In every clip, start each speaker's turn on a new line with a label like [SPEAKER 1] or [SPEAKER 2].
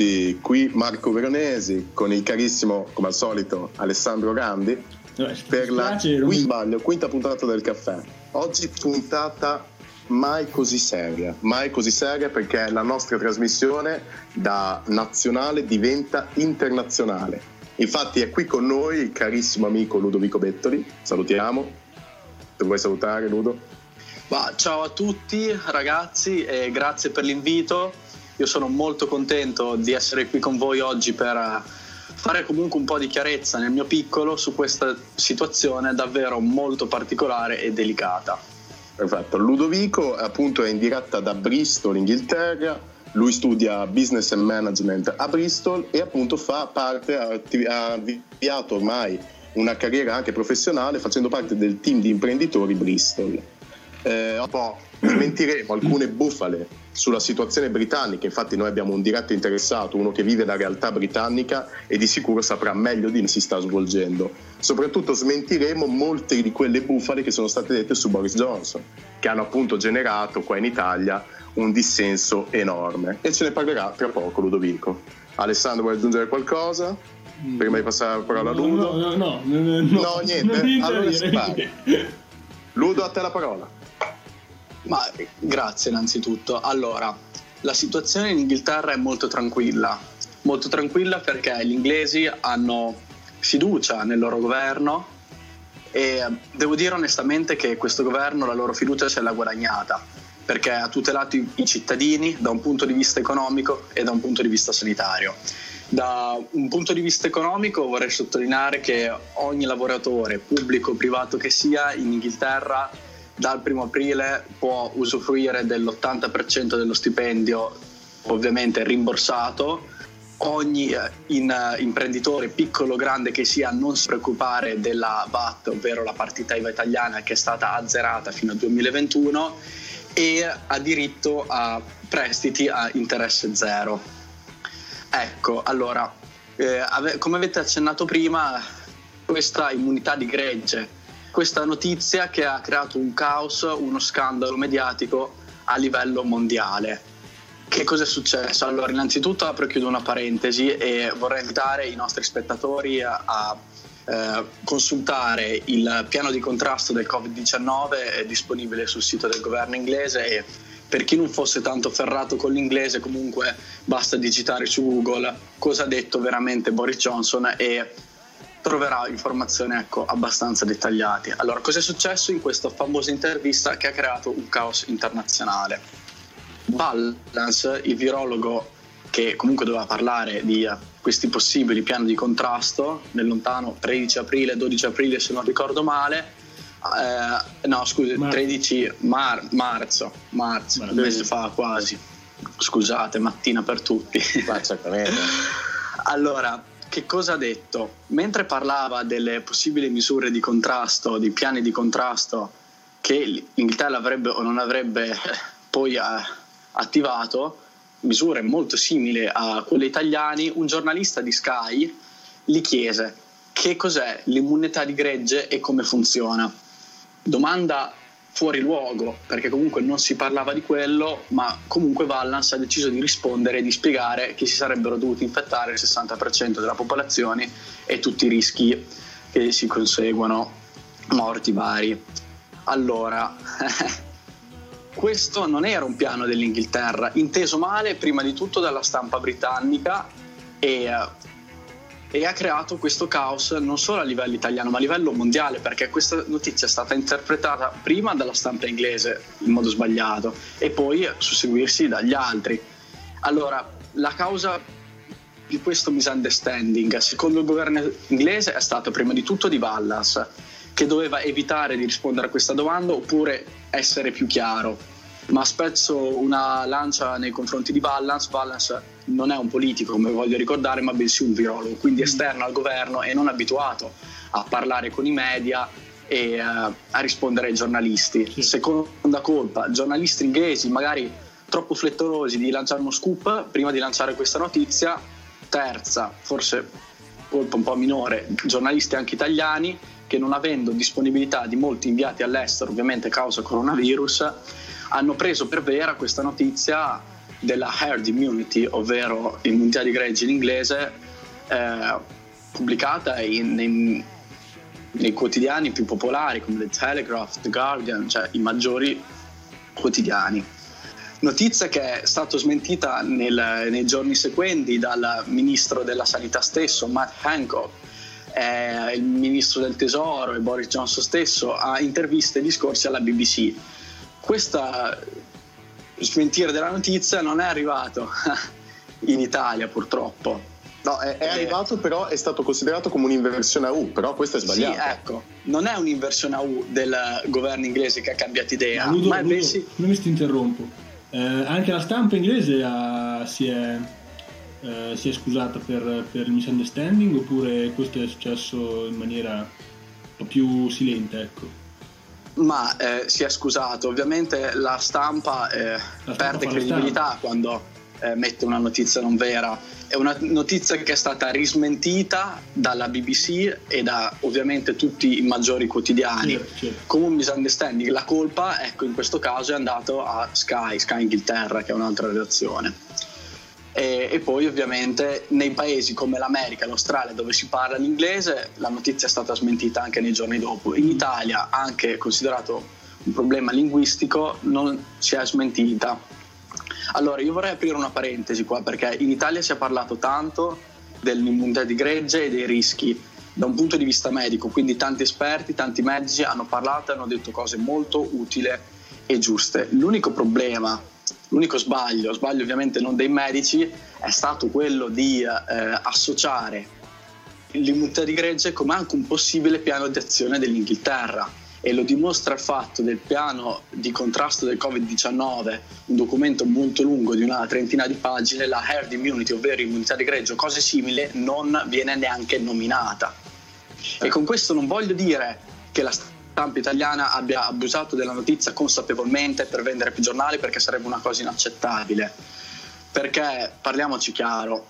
[SPEAKER 1] Tutti, qui Marco Veronesi con il carissimo, come al solito, Alessandro Gandi
[SPEAKER 2] No,
[SPEAKER 1] per la qui sbaglio, quinta puntata del caffè. Oggi puntata mai così seria, mai così seria perché la nostra trasmissione da nazionale diventa internazionale. Infatti è qui con noi il carissimo amico Ludovico Bettoli, salutiamo. Se vuoi salutare Ludo?
[SPEAKER 3] Ma ciao a tutti ragazzi e grazie per l'invito. Io sono molto contento di essere qui con voi oggi per eh, fare comunque un po' di chiarezza nel mio piccolo su questa situazione davvero molto particolare e delicata.
[SPEAKER 1] Perfetto, Ludovico appunto è in diretta da Bristol, Inghilterra, lui studia business and management a Bristol e appunto fa parte, ha avviato ormai una carriera anche professionale facendo parte del team di imprenditori Bristol. Eh, un po' smentiremo alcune bufale sulla situazione britannica, infatti noi abbiamo un diretto interessato, uno che vive la realtà britannica e di sicuro saprà meglio di come si sta svolgendo. Soprattutto smentiremo molte di quelle bufale che sono state dette su Boris Johnson, che hanno appunto generato qua in Italia un dissenso enorme. E ce ne parlerà tra poco Ludovico. Alessandro vuoi aggiungere qualcosa? Prima di passare la parola a Ludo?
[SPEAKER 2] no, no, no, no, no, no.
[SPEAKER 1] No, niente. Allora si Ludo, a te la parola.
[SPEAKER 3] Ma eh, grazie innanzitutto. Allora, la situazione in Inghilterra è molto tranquilla, molto tranquilla perché gli inglesi hanno fiducia nel loro governo e devo dire onestamente che questo governo la loro fiducia ce l'ha guadagnata perché ha tutelato i, i cittadini da un punto di vista economico e da un punto di vista sanitario. Da un punto di vista economico vorrei sottolineare che ogni lavoratore, pubblico o privato che sia, in Inghilterra dal 1 aprile può usufruire dell'80% dello stipendio, ovviamente rimborsato. Ogni eh, in- eh, imprenditore, piccolo o grande che sia, non si preoccupare della VAT, ovvero la partita IVA italiana che è stata azzerata fino al 2021 e ha diritto a prestiti a interesse zero. Ecco, allora, eh, ave- come avete accennato prima, questa immunità di gregge, questa notizia che ha creato un caos, uno scandalo mediatico a livello mondiale. Che cosa è successo? Allora, innanzitutto apro e chiudo una parentesi e vorrei invitare i nostri spettatori a, a, eh, consultare il piano di contrasto del Covid-19 è disponibile sul sito del governo inglese e per chi non fosse tanto ferrato con l'inglese comunque basta digitare su Google cosa ha detto veramente Boris Johnson e troverà informazioni ecco, abbastanza dettagliate. Allora, cosa è successo in questa famosa intervista che ha creato un caos internazionale? Balance, il virologo che comunque doveva parlare di questi possibili piani di contrasto nel lontano 13 aprile, 12 aprile se non ricordo male, eh, no scusi,
[SPEAKER 2] Mar-
[SPEAKER 3] 13 mar- marzo, marzo, un mese fa quasi, scusate, mattina per tutti.
[SPEAKER 1] Ma certamente.
[SPEAKER 3] Allora, che cosa ha detto? Mentre parlava delle possibili misure di contrasto, di piani di contrasto che l'Inghilterra avrebbe o non avrebbe poi eh, attivato, misure molto simili a quelle italiane, un giornalista di Sky gli chiese che cos'è l'immunità di gregge e come funziona. Domanda fuori luogo, perché comunque non si parlava di quello, ma comunque Valance ha deciso di rispondere e di spiegare che si sarebbero dovuti infettare il 60% della popolazione e tutti i rischi che si conseguono, morti vari. Allora, questo non era un piano dell'Inghilterra, inteso male prima di tutto dalla stampa britannica e, eh, e ha creato questo caos non solo a livello italiano ma a livello mondiale perché questa notizia è stata interpretata prima dalla stampa inglese in modo sbagliato e poi susseguirsi dagli altri. Allora, la causa di questo misunderstanding secondo il governo inglese è stata prima di tutto di Balance che doveva evitare di rispondere a questa domanda oppure essere più chiaro. Ma spezzo una lancia nei confronti di Balance. Balance non è un politico, come voglio ricordare, ma bensì un virologo, quindi esterno al governo e non abituato a parlare con i media e eh, a rispondere ai giornalisti.
[SPEAKER 2] Sì.
[SPEAKER 3] Seconda colpa, giornalisti inglesi magari troppo frettolosi di lanciare uno scoop prima di lanciare questa notizia. Terza, forse colpa un po' minore, giornalisti anche italiani che non avendo disponibilità di molti inviati all'estero, ovviamente causa coronavirus, hanno preso per vera questa notizia della herd immunity, ovvero immunità di gregge in inglese, eh, pubblicata in, in, nei quotidiani più popolari come The Telegraph, The Guardian, cioè i maggiori quotidiani. Notizia che è stata smentita nel, nei giorni seguenti dal ministro della sanità stesso, Matt Hancock, eh, il ministro del tesoro e Boris Johnson stesso a interviste e discorsi alla BBC. Questa smentire della notizia non è arrivato in Italia purtroppo.
[SPEAKER 1] No, è, è eh, arrivato però è stato considerato come un'inversione a U, però questo è sbagliato.
[SPEAKER 3] Sì, ecco, non è un'inversione a U del governo inglese che ha cambiato idea,
[SPEAKER 2] Ludo,
[SPEAKER 3] ma
[SPEAKER 2] Ludo,
[SPEAKER 3] invece...
[SPEAKER 2] Non mi ti interrompo. Eh, anche la stampa inglese ha, si, è, eh, si, è, scusata per, per, il misunderstanding oppure questo è successo in maniera un po' più silente, ecco?
[SPEAKER 3] Ma eh, si è scusato, ovviamente la stampa, eh, la stampa perde credibilità quando eh, mette una notizia non vera. È una notizia che è stata rismentita dalla BBC e da ovviamente tutti i maggiori quotidiani certo, certo. come un misunderstanding. La colpa, ecco, in questo caso è andato a Sky, Sky Inghilterra, che è un'altra redazione. E, e, poi ovviamente nei paesi come l'America e l'Australia dove si parla l'inglese la notizia è stata smentita anche nei giorni dopo. In Italia, anche considerato un problema linguistico, non si è smentita. Allora, io vorrei aprire una parentesi qua perché in Italia si è parlato tanto dell'immunità di gregge e dei rischi da un punto di vista medico, quindi tanti esperti, tanti medici hanno parlato e hanno detto cose molto utili e giuste. L'unico problema, l'unico sbaglio, sbaglio ovviamente non dei medici, è stato quello di eh, associare l'immunità di gregge come anche un possibile piano di azione dell'Inghilterra e lo dimostra il fatto del piano di contrasto del Covid-19, un documento molto lungo di una trentina di pagine, la herd immunity, ovvero immunità di greggio, cose simili, non viene neanche nominata. E con questo non voglio dire che la stampa italiana abbia abusato della notizia consapevolmente per vendere più giornali perché sarebbe una cosa inaccettabile. Perché parliamoci chiaro,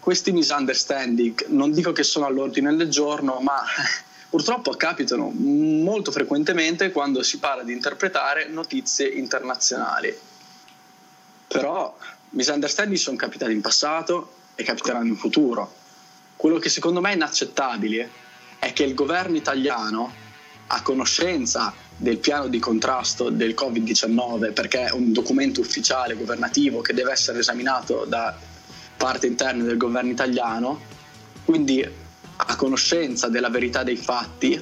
[SPEAKER 3] questi misunderstanding non dico che sono all'ordine del giorno, ma purtroppo capitano molto frequentemente quando si parla di interpretare notizie internazionali. Però misunderstanding sono capitati in passato e capiteranno in futuro. Quello che secondo me è inaccettabile è che il governo italiano, a conoscenza del piano di contrasto del Covid-19, perché è un documento ufficiale governativo che deve essere esaminato da parte interne del governo italiano, quindi a conoscenza della verità dei fatti,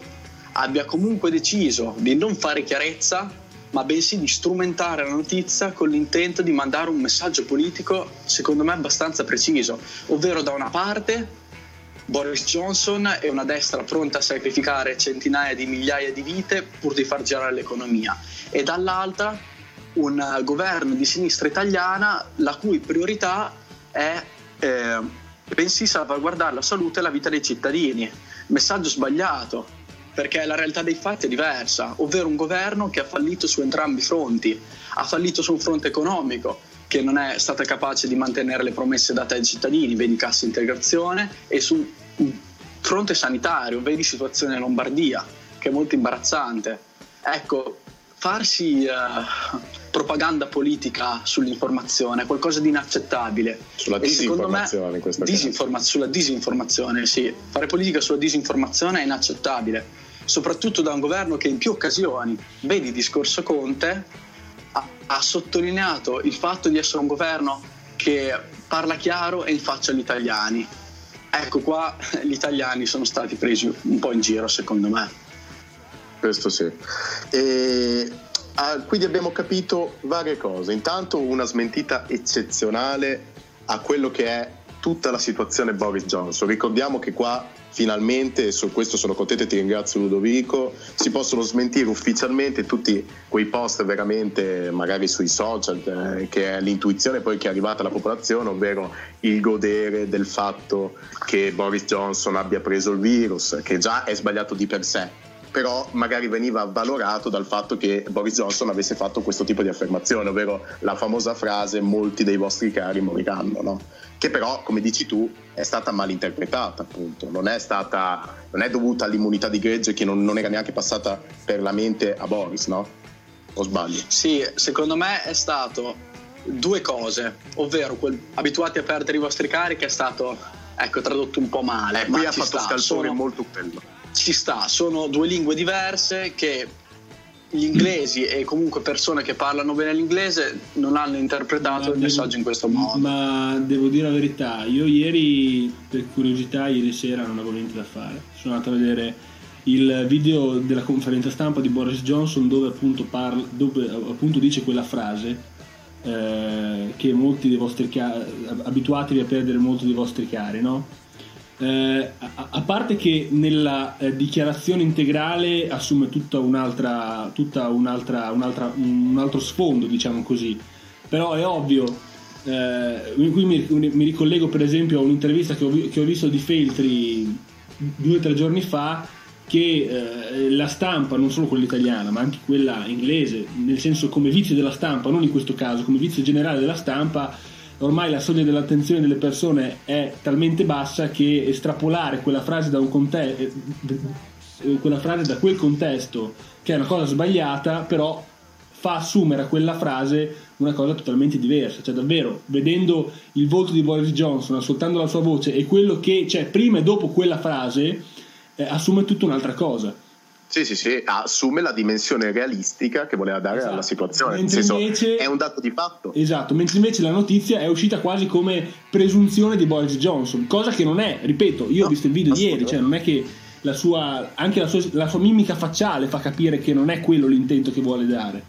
[SPEAKER 3] abbia comunque deciso di non fare chiarezza, ma bensì di strumentare la notizia con l'intento di mandare un messaggio politico, secondo me, abbastanza preciso, ovvero da una parte Boris Johnson e una destra pronta a sacrificare centinaia di migliaia di vite pur di far girare l'economia, e dall'altra un governo di sinistra italiana la cui priorità è eh, bensì salvaguardare la salute e la vita dei cittadini. Messaggio sbagliato, perché la realtà dei fatti è diversa, ovvero un governo che ha fallito su entrambi i fronti, ha fallito su un fronte economico, che non è stata capace di mantenere le promesse date ai cittadini, vedi cassa integrazione, e su un fronte sanitario, vedi situazione in Lombardia, che è molto imbarazzante. Ecco, farsi uh, propaganda politica sull'informazione è qualcosa di inaccettabile.
[SPEAKER 1] Sulla e disinformazione in questo
[SPEAKER 3] disinforma- caso. Sulla disinformazione, sì. Fare politica sulla disinformazione è inaccettabile, soprattutto da un governo che in più occasioni, vedi il discorso Conte, ha, ha sottolineato il fatto di essere un governo che parla chiaro e in faccia agli italiani. Ecco qua gli italiani sono stati presi un po' in giro secondo me.
[SPEAKER 1] Questo sì. E, ah, quindi abbiamo capito varie cose. Intanto una smentita eccezionale a quello che è tutta la situazione Boris Johnson. Ricordiamo che qua finalmente, su questo sono contento e ti ringrazio Ludovico, si possono smentire ufficialmente tutti quei post veramente magari sui social, eh, che è l'intuizione poi che è arrivata alla popolazione, ovvero il godere del fatto che Boris Johnson abbia preso il virus, che già è sbagliato di per sé però magari veniva valorato dal fatto che Boris Johnson avesse fatto questo tipo di affermazione, ovvero la famosa frase molti dei vostri cari moriranno, no? che però, come dici tu, è stata mal interpretata, appunto, non è, stata, non è dovuta all'immunità di gregge che non, non, era neanche passata per la mente a Boris, no? O sbaglio?
[SPEAKER 3] Sì, secondo me è stato due cose, ovvero quel, abituati a perdere i vostri carichi è stato ecco, tradotto un po' male.
[SPEAKER 1] Qui ha fatto sta, scalpore sono, molto bello.
[SPEAKER 3] Ci sta, sono due lingue diverse che gli inglesi e comunque persone che parlano bene l'inglese non hanno interpretato ma il messaggio in questo modo.
[SPEAKER 2] Ma devo dire la verità, io ieri, per curiosità, ieri sera non avevo niente da fare. Sono andato a vedere il video della conferenza stampa di Boris Johnson dove appunto, parla, dove appunto dice quella frase eh, che molti dei vostri cari, abituatevi a perdere molti dei vostri cari, no? Eh, a, a, parte che nella eh, dichiarazione integrale assume tutta un'altra, tutta un'altra, un'altra, un altro sfondo, diciamo così, però è ovvio. Eh, qui mi, mi, ricollego per esempio a un'intervista che ho, che ho visto di Feltri due o tre giorni fa che eh, la stampa, non solo quella italiana, ma anche quella inglese, nel senso come vizio della stampa, non in questo caso, come vizio generale della stampa, ormai la soglia dell'attenzione delle persone è talmente bassa che estrapolare quella frase da, conte- eh, eh, quella frase da quel contesto, che è una cosa sbagliata, però fa assumere a quella frase una cosa totalmente diversa. Cioè, davvero, vedendo il volto di Boris Johnson, ascoltando la sua voce e quello che c'è prima e dopo quella frase eh, assume tutta un'altra cosa.
[SPEAKER 1] Sì, sì, sì, assume la dimensione realistica che voleva dare esatto. alla situazione. Mentre Nel senso, invece, è un dato di fatto.
[SPEAKER 2] Esatto, mentre invece la notizia è uscita quasi come presunzione di Boris Johnson, cosa che non è, ripeto, io no, ho visto il video ieri, cioè non è che la sua, anche la sua, la sua, mimica facciale fa capire che non è quello l'intento che vuole dare.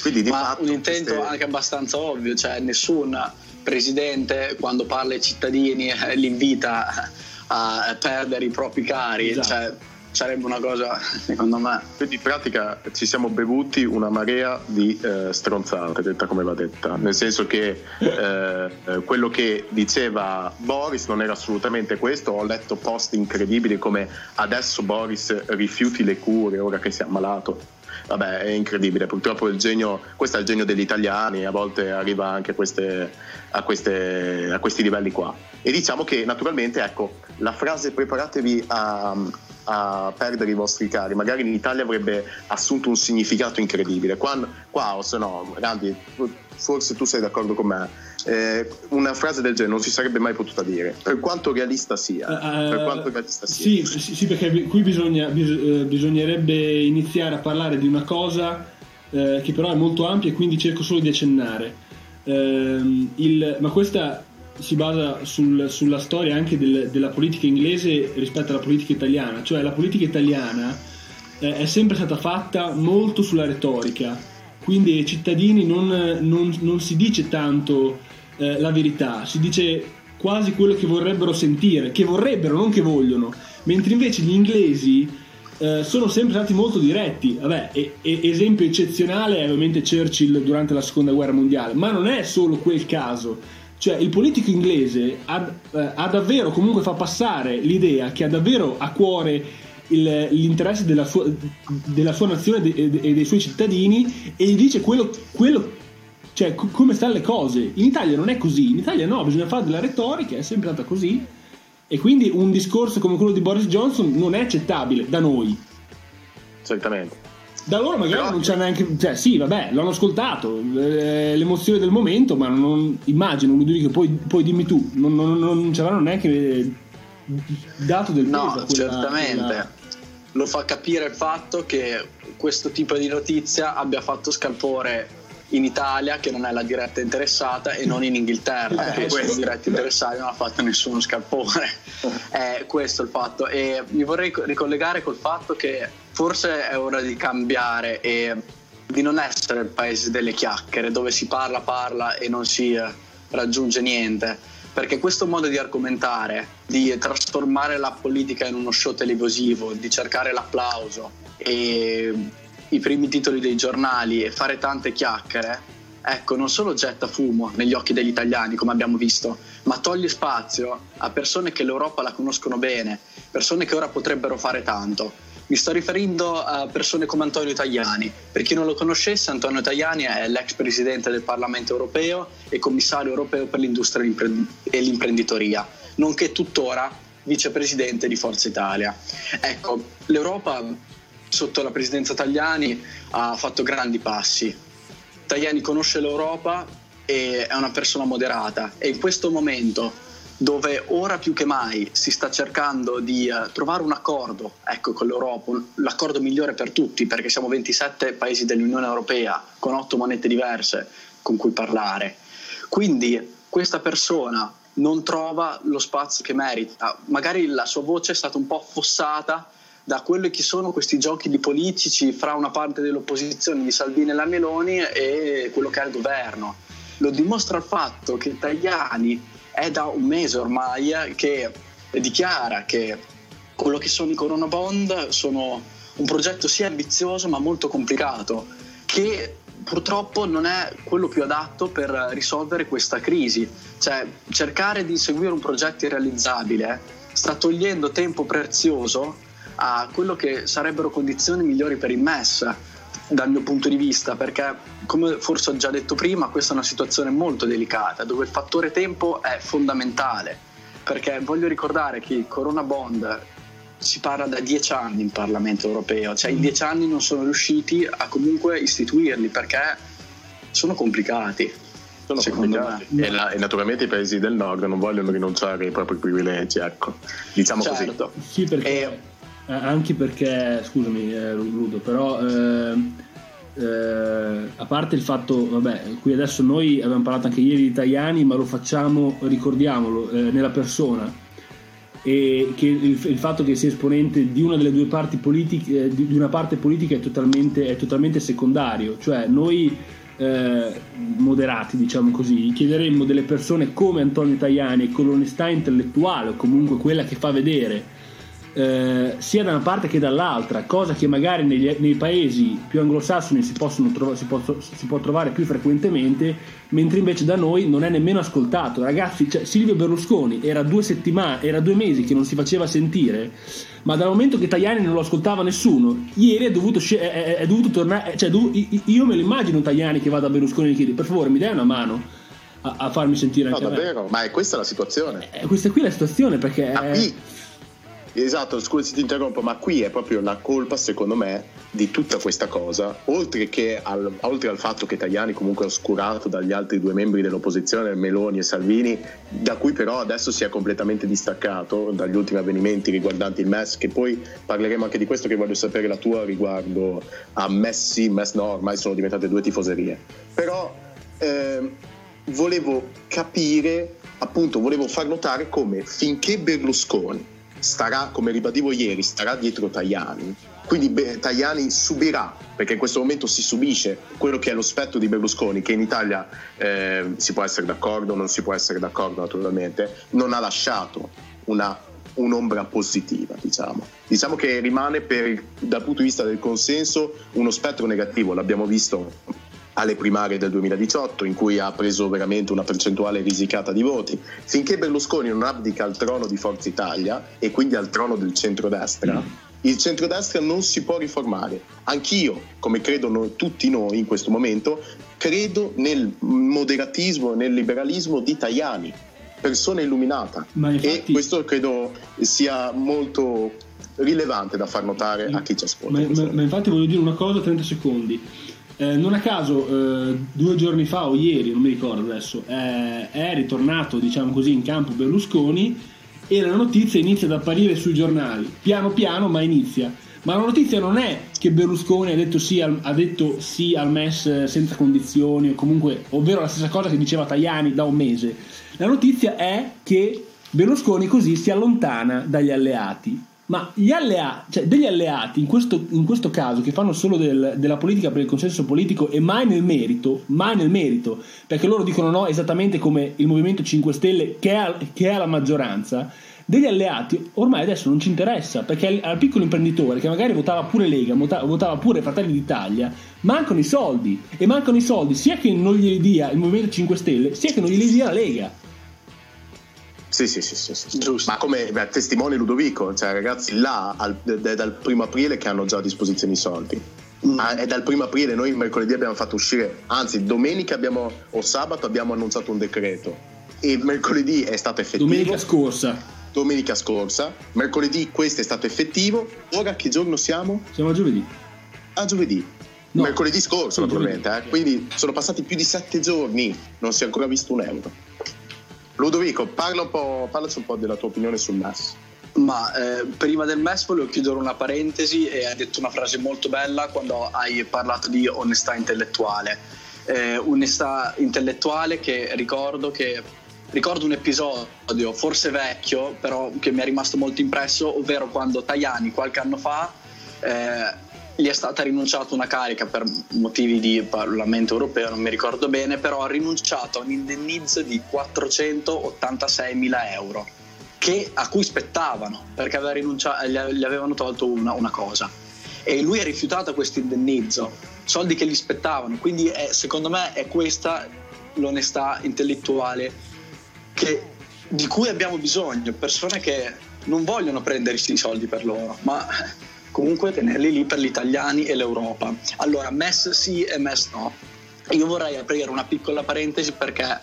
[SPEAKER 3] Quindi, Ma fatto, un intento queste... anche abbastanza ovvio, cioè nessun presidente quando parla ai cittadini eh, li invita a perdere i propri cari. Esatto. Cioè, sarebbe una cosa, secondo me.
[SPEAKER 1] Quindi in pratica ci siamo bevuti una marea di eh, stronzate, detta come va detta, nel senso che eh, quello che diceva Boris non era assolutamente questo, ho letto post incredibili come adesso Boris rifiuti le cure ora che si è ammalato. Vabbè, è incredibile, purtroppo il genio, questo è il genio degli italiani, a volte arriva anche a, queste, a, queste, a questi livelli qua. E diciamo che naturalmente, ecco, la frase preparatevi a, a perdere i vostri cari, magari in Italia avrebbe assunto un significato incredibile. Qua, qua o se no, Randy, forse tu sei d'accordo con me, eh, una frase del genere non si sarebbe mai potuta dire, per quanto realista sia. Uh, per quanto realista
[SPEAKER 2] sia. Sì, sì, sì perché qui bisogna, bis, eh, bisognerebbe iniziare a parlare di una cosa eh, che però è molto ampia e quindi cerco solo di accennare. Ehm, il, ma questa si basa sul, sulla storia anche del, della politica inglese rispetto alla politica italiana, cioè la politica italiana eh, è sempre stata fatta molto sulla retorica, quindi ai cittadini non, non, non si dice tanto eh, la verità, si dice quasi quello che vorrebbero sentire, che vorrebbero, non che vogliono, mentre invece gli inglesi eh, sono sempre stati molto diretti. Vabbè, e, e, esempio eccezionale è ovviamente Churchill durante la seconda guerra mondiale, ma non è solo quel caso cioè il politico inglese ha, eh, ha davvero, comunque fa passare l'idea che ha davvero a cuore il, l'interesse della sua, della sua nazione e dei, dei, suoi cittadini e gli dice quello, quello cioè c- come stanno le cose. In Italia non è così, in Italia no, bisogna fare della retorica, è sempre stata così. E quindi un discorso come quello di Boris Johnson non è accettabile da noi.
[SPEAKER 1] Certamente
[SPEAKER 2] da loro magari Però... non c'è neanche cioè sì vabbè l'hanno ascoltato eh, l'emozione del momento ma non immagino Ludovico poi, poi dimmi tu non, non, non ci avranno neanche dato del
[SPEAKER 3] peso no quella, certamente. quella... lo fa capire il fatto che questo tipo di notizia abbia fatto scalpore in Italia che non è la diretta interessata e non in Inghilterra eh, che sono diretti interessati non ha fatto nessuno scalpore. È questo il fatto. E mi vorrei ricollegare col fatto che forse è ora di cambiare e di non essere il paese delle chiacchiere dove si parla parla e non si raggiunge niente perché questo modo di argomentare di trasformare la politica in uno show televisivo di cercare l'applauso e i primi titoli dei giornali e fare tante chiacchiere, ecco, non solo getta fumo negli occhi degli italiani, come abbiamo visto, ma toglie spazio a persone che l'Europa la conoscono bene, persone che ora potrebbero fare tanto. Mi sto riferendo a persone come Antonio Tajani. Per chi non lo conoscesse, Antonio Tajani è l'ex presidente del Parlamento europeo e commissario europeo per l'industria e l'imprenditoria, nonché tuttora vicepresidente di Forza Italia. Ecco, l'Europa sotto la presidenza Tajani ha fatto grandi passi. Tajani conosce l'Europa e è una persona moderata e in questo momento dove ora più che mai si sta cercando di uh, trovare un accordo ecco, con l'Europa, l'accordo migliore per tutti, perché siamo 27 paesi dell'Unione Europea con otto monete diverse con cui parlare. Quindi questa persona non trova lo spazio che merita, magari la sua voce è stata un po' affossata da quelli che sono questi giochi di politici fra una parte dell'opposizione di Salvini e la Meloni e quello che è il governo. Lo dimostra il fatto che Tajani è da un mese ormai che dichiara che quello che sono i Corona Bond sono un progetto sia ambizioso ma molto complicato che purtroppo non è quello più adatto per risolvere questa crisi. Cioè, cercare di seguire un progetto irrealizzabile sta togliendo tempo prezioso a quello che sarebbero condizioni migliori per il MES dal mio punto di vista, perché come forse ho già detto prima, questa è una situazione molto delicata, dove il fattore tempo è fondamentale, perché voglio ricordare che il Corona Bond si parla da dieci anni in Parlamento europeo, cioè in dieci anni non sono riusciti a comunque istituirli perché sono complicati.
[SPEAKER 1] Sono complicati. E, la, e, naturalmente i paesi del nord non vogliono rinunciare ai propri privilegi, ecco, diciamo
[SPEAKER 3] certo.
[SPEAKER 2] così. Sì, perché... E, eh, anche perché, scusami eh, Ludo, però eh, eh, a parte il fatto, vabbè, qui adesso noi abbiamo parlato anche ieri di italiani, ma lo facciamo, ricordiamolo, eh, nella persona. E che il, il, fatto che sia esponente di una delle due parti politiche, eh, di, di una parte politica è totalmente, è totalmente secondario, cioè noi eh, moderati, diciamo così, chiederemmo delle persone come Antonio Tajani con l'onestà intellettuale o comunque quella che fa vedere eh, sia da una parte che dall'altra, cosa che magari negli, nei paesi più anglosassoni si, trova, si, può, si, può, trovare più frequentemente, mentre invece da noi non è nemmeno ascoltato. Ragazzi, cioè, Silvio Berlusconi era due settimane, era due mesi che non si faceva sentire, ma dal momento che Tajani non lo ascoltava nessuno, ieri è dovuto, è, è dovuto tornare, cioè, io me lo immagino Tajani che va da Berlusconi e gli chiede per favore mi dai una mano a, a farmi sentire
[SPEAKER 1] anche no, davvero, ma è questa la situazione.
[SPEAKER 2] Eh, questa qui è la situazione perché...
[SPEAKER 1] Qui Esatto, scusa se ti interrompo, ma qui è proprio la colpa, secondo me, di tutta questa cosa, oltre, al, oltre al fatto che Tajani comunque è oscurato dagli altri due membri dell'opposizione, Meloni e Salvini, da cui però adesso si è completamente distaccato dagli ultimi avvenimenti riguardanti il MES, che poi parleremo anche di questo che voglio sapere la tua riguardo a Messi, MES no, ormai sono diventate due tifoserie. Però eh, volevo capire, appunto, volevo far notare come finché Berlusconi starà, come ribadivo ieri, starà dietro Tajani. Quindi Tajani subirà, perché in questo momento si subisce quello che è lo spettro di Berlusconi, che in Italia eh, si può essere d'accordo, non si può essere d'accordo naturalmente, non ha lasciato una, un'ombra positiva, diciamo. Diciamo che rimane per, dal punto di vista del consenso uno spettro negativo, l'abbiamo visto alle primarie del 2018 in cui ha preso veramente una percentuale risicata di voti. Finché Berlusconi non abdica al trono di Forza Italia e quindi al trono del centrodestra, mm. il centrodestra non si può riformare. Anch'io, come credono tutti noi in questo momento, credo nel moderatismo, nel liberalismo di Tajani, persona illuminata. Infatti... E questo credo sia molto rilevante da far notare a chi ci ascolta.
[SPEAKER 2] Ma, ma, ma infatti voglio dire una cosa, 30 secondi eh, non a caso, eh, due giorni fa o ieri, non mi ricordo adesso, eh, è ritornato, diciamo così, in campo Berlusconi e la notizia inizia ad apparire sui giornali, piano piano, ma inizia. Ma la notizia non è che Berlusconi ha detto sì al, ha detto sì al MES senza condizioni, o comunque, ovvero la stessa cosa che diceva Tajani da un mese. La notizia è che Berlusconi così si allontana dagli alleati ma alleati, cioè degli alleati in questo, in questo caso che fanno solo del, della politica per il consenso politico e mai nel merito, mai nel merito, perché loro dicono no esattamente come il Movimento 5 Stelle che ha, che la maggioranza, degli alleati ormai adesso non ci interessa perché al, piccolo imprenditore che magari votava pure Lega, votava pure Fratelli d'Italia, mancano i soldi e mancano i soldi sia che non glieli dia il Movimento 5 Stelle sia che non glieli dia la Lega.
[SPEAKER 1] Sì, sì, sì, sì, sì. Giusto. Ma come beh, testimone Ludovico, cioè ragazzi là al, è dal primo aprile che hanno già a disposizione i soldi. Mm. Ah, è dal primo aprile, noi mercoledì abbiamo fatto uscire, anzi domenica abbiamo, o sabato abbiamo annunciato un decreto e mercoledì è stato effettivo.
[SPEAKER 2] Domenica scorsa.
[SPEAKER 1] Domenica scorsa, mercoledì questo è stato effettivo, ora che giorno siamo?
[SPEAKER 2] Siamo a giovedì.
[SPEAKER 1] A giovedì. No. Mercoledì scorso, naturalmente, eh? quindi sono passati più di sette giorni, non si è ancora visto un euro. Ludovico, parla un parlaci un po' della tua opinione sul MES.
[SPEAKER 3] Ma eh, prima del MES volevo chiudere una parentesi e hai detto una frase molto bella quando hai parlato di onestà intellettuale. Eh, onestà intellettuale che ricordo che ricordo un episodio, forse vecchio, però che mi è rimasto molto impresso, ovvero quando Tajani qualche anno fa eh, gli è stata rinunciata una carica per motivi di Parlamento europeo, non mi ricordo bene, però ha rinunciato a un indennizzo di 486 mila euro che, a cui spettavano perché gli avevano tolto una, una, cosa. E lui ha rifiutato questo indennizzo, soldi che gli spettavano, quindi è, secondo me è questa l'onestà intellettuale che, di cui abbiamo bisogno, persone che non vogliono prendersi i soldi per loro, ma comunque tenerli lì per gli italiani e l'Europa. Allora, MES sì e MES no. Io vorrei aprire una piccola parentesi perché,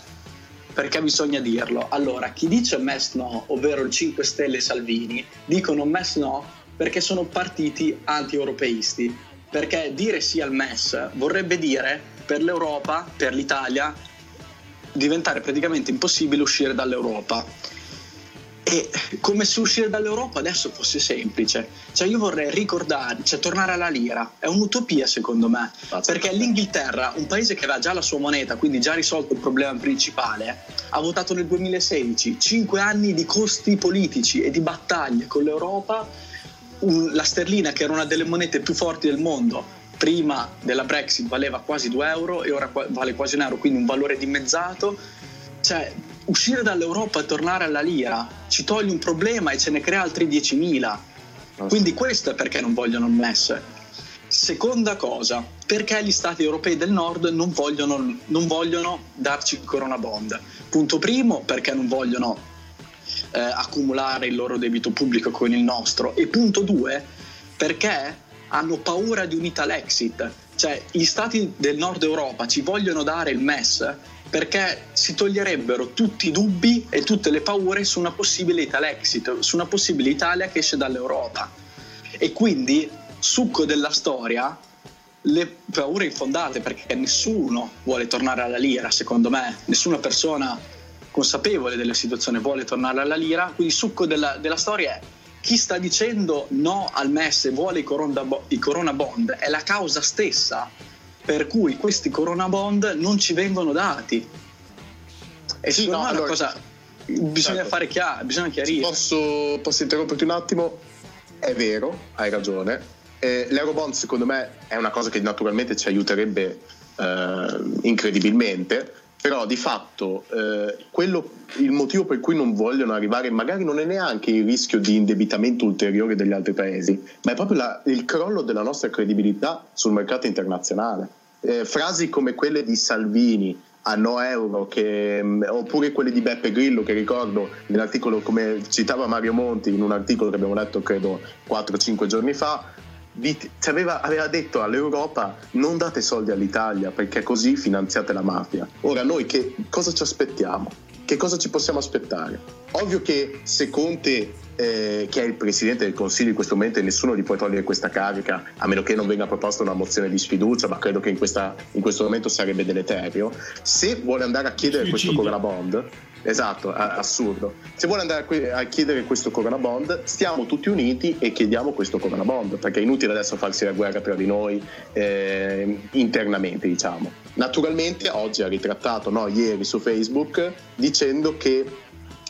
[SPEAKER 3] perché bisogna dirlo. Allora, chi dice MES no, ovvero il 5 Stelle Salvini, dicono MES no perché sono partiti anti-europeisti. Perché dire sì al MES vorrebbe dire per l'Europa, per l'Italia, diventare praticamente impossibile uscire dall'Europa e come se uscire dall'Europa adesso fosse semplice. Cioè io vorrei ricordare, cioè tornare alla lira. È un'utopia secondo me. Perché l'Inghilterra, un paese che aveva già la sua moneta, quindi già risolto il problema principale, ha votato nel 2016 cinque anni di costi politici e di battaglie con l'Europa. La sterlina, che era una delle monete più forti del mondo, prima della Brexit valeva quasi 2 euro e ora vale quasi un euro, quindi un valore dimezzato. Cioè, uscire dall'Europa e tornare alla lira ci toglie un problema e ce ne crea altri 10.000. Quindi questo è perché non vogliono il MES. Seconda cosa, perché gli stati europei del nord non vogliono, non vogliono darci il corona bond. Punto primo, perché non vogliono eh, accumulare il loro debito pubblico con il nostro. E punto due, perché hanno paura di un Italexit. Cioè, gli stati del nord Europa ci vogliono dare il MES perché si toglierebbero tutti i dubbi e tutte le paure su una possibile Italexit, su una possibile Italia che esce dall'Europa. E quindi, succo della storia, le paure infondate, perché nessuno vuole tornare alla lira, secondo me, nessuna persona consapevole della situazione vuole tornare alla lira, quindi succo della, della storia è chi sta dicendo no al MES e vuole i corona, i corona bond è la causa stessa per cui questi corona bond non ci vengono dati. E sì, no, allora, cosa bisogna certo. fare chiaro, bisogna chiarire.
[SPEAKER 1] Posso, posso interromperti un attimo? È vero, hai ragione. Eh, L'Eurobond secondo me è una cosa che naturalmente ci aiuterebbe eh, incredibilmente, però di fatto eh, quello, il motivo per cui non vogliono arrivare magari non è neanche il rischio di indebitamento ulteriore degli altri paesi, ma è proprio la, il crollo della nostra credibilità sul mercato internazionale eh, frasi come quelle di Salvini a no euro che, mm, oppure quelle di Beppe Grillo che ricordo nell'articolo come citava Mario Monti in un articolo che abbiamo letto credo 4-5 giorni fa aveva, aveva, detto all'Europa non date soldi all'Italia perché così finanziate la mafia ora noi che cosa ci aspettiamo? Che cosa ci possiamo aspettare? ovvio che se Conte eh, che è il presidente del Consiglio in questo momento nessuno gli può togliere questa carica a meno che non venga proposta una mozione di sfiducia ma credo che in, questa, in questo momento sarebbe deleterio se vuole andare a chiedere Suicidio. questo Corona Bond esatto, assurdo. Se vuole andare a chiedere questo Corona Bond stiamo tutti uniti e chiediamo questo Corona Bond perché è inutile adesso farsi la guerra tra di noi eh, internamente diciamo. Naturalmente oggi ha ritrattato no, ieri su Facebook dicendo che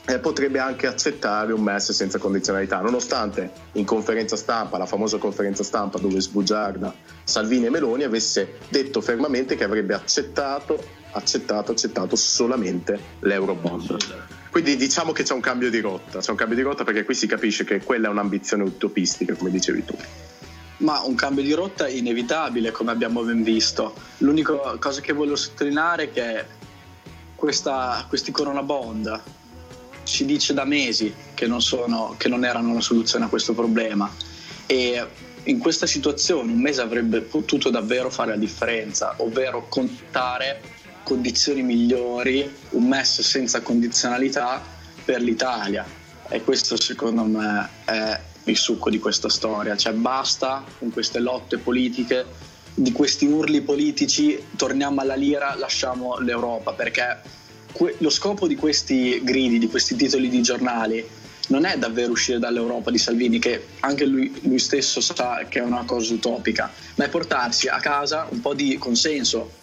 [SPEAKER 1] eh, potrebbe anche accettare un MES senza condizionalità, nonostante in conferenza stampa, la famosa conferenza stampa dove sbugiarda Salvini e Meloni avesse detto fermamente che avrebbe accettato, accettato, accettato solamente l'Eurobond. Quindi diciamo che c'è un cambio di rotta, c'è un cambio di rotta perché qui si capisce che quella è un'ambizione utopistica, come dicevi tu.
[SPEAKER 3] Ma un cambio di rotta è inevitabile, come abbiamo ben visto. L'unica cosa che voglio sottolineare è che questa, questi Corona Bond si dice da mesi che non, sono, che non erano una soluzione a questo problema e in questa situazione un mese avrebbe potuto davvero fare la differenza, ovvero contare condizioni migliori, un MES senza condizionalità per l'Italia. E questo secondo me è il succo di questa storia, cioè basta con queste lotte politiche di questi urli politici torniamo alla lira, lasciamo l'Europa, perché que- lo scopo di questi gridi, di questi titoli di giornali, non è davvero uscire dall'Europa di Salvini, che anche lui, lui, stesso sa che è una cosa utopica, ma è portarsi a casa un po' di consenso.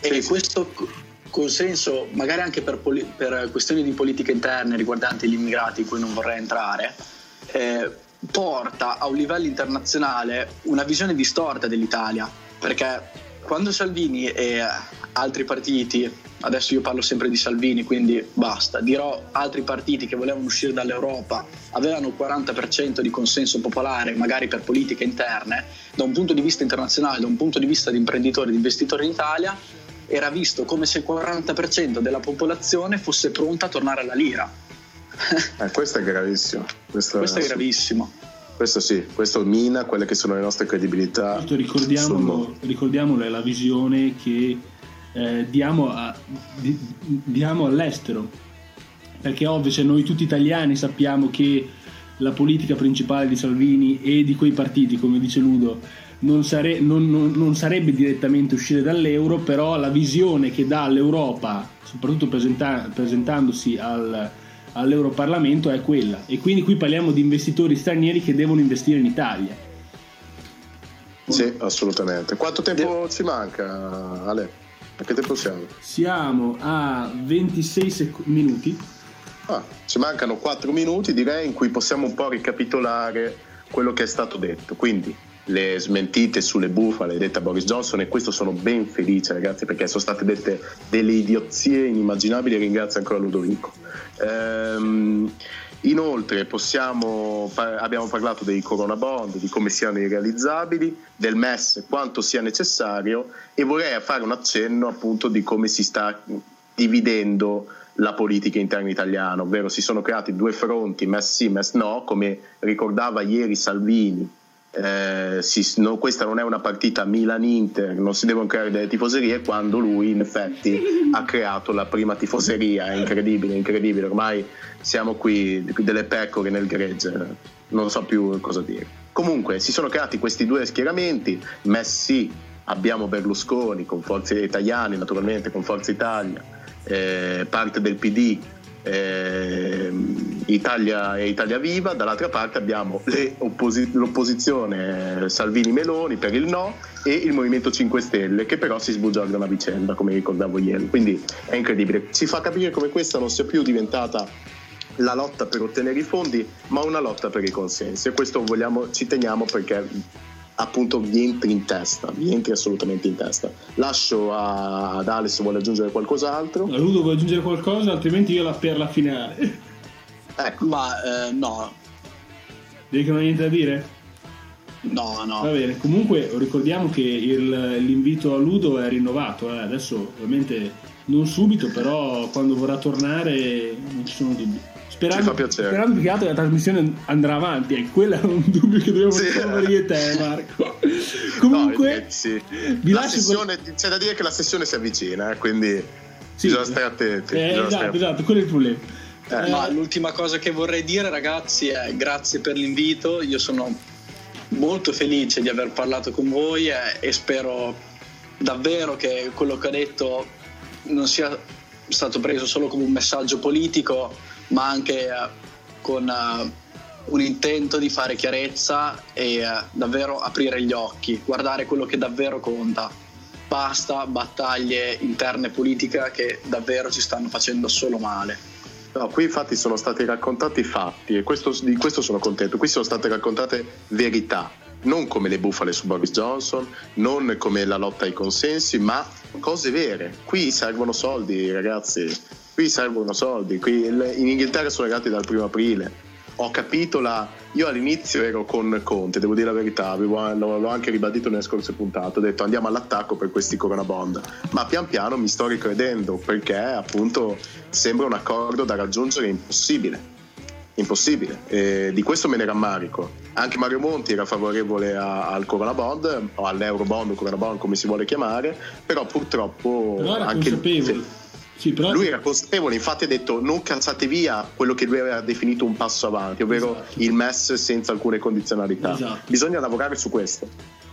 [SPEAKER 3] E questo consenso, magari anche per, poli- per questioni di politica interne riguardanti gli immigrati, in cui non vorrei entrare, eh, porta a un livello internazionale una visione distorta dell'Italia. Perché quando Salvini e altri partiti adesso io parlo sempre di Salvini, quindi basta, dirò altri partiti che volevano uscire dall'Europa avevano il 40% di consenso popolare, magari per politiche interne, da un punto di vista internazionale, da un punto di vista di imprenditori, di investitori in Italia, era visto come se il 40% della popolazione fosse pronta a tornare alla lira.
[SPEAKER 1] Eh, questo è gravissimo.
[SPEAKER 3] Questo, questo è gravissimo.
[SPEAKER 1] Questo sì, questo mina quelle che sono le nostre credibilità.
[SPEAKER 2] Ricordiamolo, ricordiamolo, è la visione che eh, diamo, a, di, diamo all'estero. Perché ovvio, se noi tutti italiani sappiamo che la politica principale di Salvini e di quei partiti, come dice Ludo, non, sare, non, non, non, sarebbe direttamente uscire dall'euro, però la visione che dà all'Europa, soprattutto presenta, presentandosi al, all'Europarlamento, è quella. E quindi qui parliamo di investitori stranieri che devono investire in Italia.
[SPEAKER 1] Sì, assolutamente. Quanto tempo ci manca, Ale? A che tempo siamo?
[SPEAKER 2] Siamo a 26 sec- minuti.
[SPEAKER 1] Ah, ci mancano 4 minuti direi in cui possiamo un po' ricapitolare quello che è stato detto. Quindi le smentite sulle bufale dette a Boris Johnson e questo sono ben felice ragazzi perché sono state dette delle idiozie inimmaginabili e ringrazio ancora Ludovico. Ehm, Inoltre possiamo, abbiamo parlato dei corona bond, di come siano irrealizzabili, del MES quanto sia necessario e vorrei fare un accenno appunto di come si sta dividendo la politica interna italiana, ovvero si sono creati due fronti, MES sì, MES no, come ricordava ieri Salvini eh, si, no, questa non è una partita Milan-Inter, non si devono creare delle tifoserie quando lui in effetti ha creato la prima tifoseria, è incredibile, incredibile, ormai siamo qui delle pecore nel gregge, non so più cosa dire. Comunque si sono creati questi due schieramenti, Messi, abbiamo Berlusconi con Forze Italiane, naturalmente con Forza Italia, eh, parte del PD eh, Italia e Italia Viva, dall'altra parte abbiamo opposi- l'opposizione Salvini-Meloni per il no e il Movimento 5 Stelle che però si sbugiarda una vicenda come ricordavo ieri, quindi è incredibile, ci fa capire come questa non sia più diventata la lotta per ottenere i fondi ma una lotta per i consensi. E questo vogliamo, ci teniamo perché appunto vi entri in testa, vi entri assolutamente in testa. Lascio a, ad Alex se vuole aggiungere qualcos'altro.
[SPEAKER 2] Ludo vuole aggiungere qualcosa, altrimenti io la per la finale.
[SPEAKER 3] Ecco. Ma eh, no.
[SPEAKER 2] Devi che non hai niente da dire?
[SPEAKER 3] No, no.
[SPEAKER 2] Va bene, comunque ricordiamo che il, l'invito a Ludo è rinnovato, eh. adesso ovviamente non subito, però quando vorrà tornare non ci sono dubbi. Sperando, sperando che la trasmissione andrà avanti, e quello è un dubbio che dobbiamo sì. risolvere io e te, Marco. Comunque,
[SPEAKER 1] no, sì. vi lascio sessione, con... c'è da dire che la sessione si avvicina, eh, quindi sì. bisogna stare attenti.
[SPEAKER 2] Eh,
[SPEAKER 1] bisogna
[SPEAKER 2] esatto, stare... esatto, quello è il problema.
[SPEAKER 3] Eh, ma l'ultima cosa che vorrei dire, ragazzi, è grazie per l'invito. Io sono molto felice di aver parlato con voi e, e spero davvero che quello che ho detto non sia stato preso solo come un messaggio politico ma anche eh, con eh, un intento di fare chiarezza e eh, davvero aprire gli occhi, guardare quello che davvero conta. Basta battaglie interne politiche che davvero ci stanno facendo solo male.
[SPEAKER 1] No, qui infatti sono stati raccontati fatti e questo, di questo sono contento. Qui sono state raccontate verità, non come le bufale su Boris Johnson, non come la lotta ai consensi, ma cose vere. Qui servono soldi, ragazzi qui servono soldi, qui in Inghilterra sono arrivati dal primo aprile. Ho capito la. Io all'inizio ero con Conte, devo dire la verità, avevo, l'ho anche ribadito nelle scorse puntate. Ho detto andiamo all'attacco per questi Corona Bond. Ma pian piano mi sto ricredendo perché appunto sembra un accordo da raggiungere impossibile. Impossibile, e di questo me ne rammarico. Anche Mario Monti era favorevole a, al Corona Bond o all'Eurobond Corona Bond come si vuole chiamare, però purtroppo.
[SPEAKER 2] Però era
[SPEAKER 1] anche
[SPEAKER 2] consapevole.
[SPEAKER 1] Sì, però... Lui era consapevole, infatti ha detto non calzate via quello che lui aveva definito un passo avanti, ovvero esatto. il MES senza alcune condizionalità. Esatto. Bisogna lavorare su questo.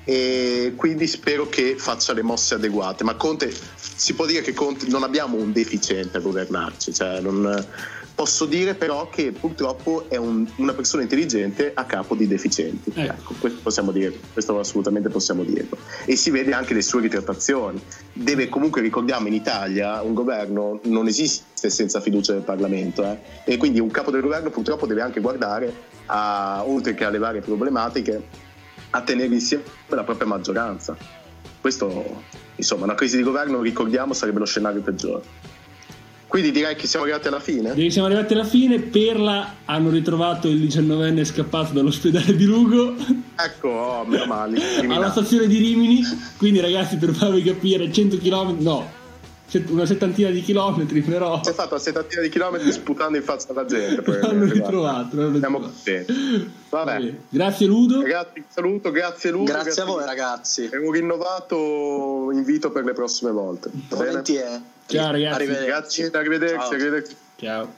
[SPEAKER 1] e quindi spero che faccia le mosse adeguate. Ma Conte, si può dire che Conte non abbiamo un deficiente a governarci, cioè non, posso dire però che purtroppo è un, una persona intelligente a capo di deficienti. Ecco, ecco questo possiamo dire, questo assolutamente possiamo dirlo. E si vede anche le sue ritrattazioni. Deve comunque, ricordiamo, in Italia un governo non esiste senza fiducia del Parlamento eh? e quindi un capo del governo purtroppo deve anche guardare, a, oltre che alle varie problematiche, a tenere insieme la propria maggioranza. Questo, insomma, una crisi di governo, ricordiamo, sarebbe lo scenario peggiore. Quindi direi che siamo arrivati alla fine.
[SPEAKER 2] Direi che siamo arrivati alla fine. Perla hanno ritrovato il 19enne scappato dall'ospedale di Lugo.
[SPEAKER 1] Ecco, oh, meno male.
[SPEAKER 2] alla stazione di Rimini. Quindi, ragazzi, per farvi capire, 100 km, no, una settantina di chilometri, però.
[SPEAKER 1] Si è fatto una settantina di chilometri sputando in faccia alla gente.
[SPEAKER 2] L'hanno ritrovato. L'hanno Siamo contenti.
[SPEAKER 1] Vabbè. Vabbè.
[SPEAKER 2] Grazie Ludo.
[SPEAKER 1] Ragazzi, saluto, grazie Ludo.
[SPEAKER 3] Grazie, grazie a voi ragazzi.
[SPEAKER 1] È un rinnovato invito per le prossime volte.
[SPEAKER 3] Volentieri.
[SPEAKER 2] Ciao ragazzi.
[SPEAKER 1] Arrivederci. Grazie, arrivederci. Ciao. arrivederci.
[SPEAKER 2] Ciao.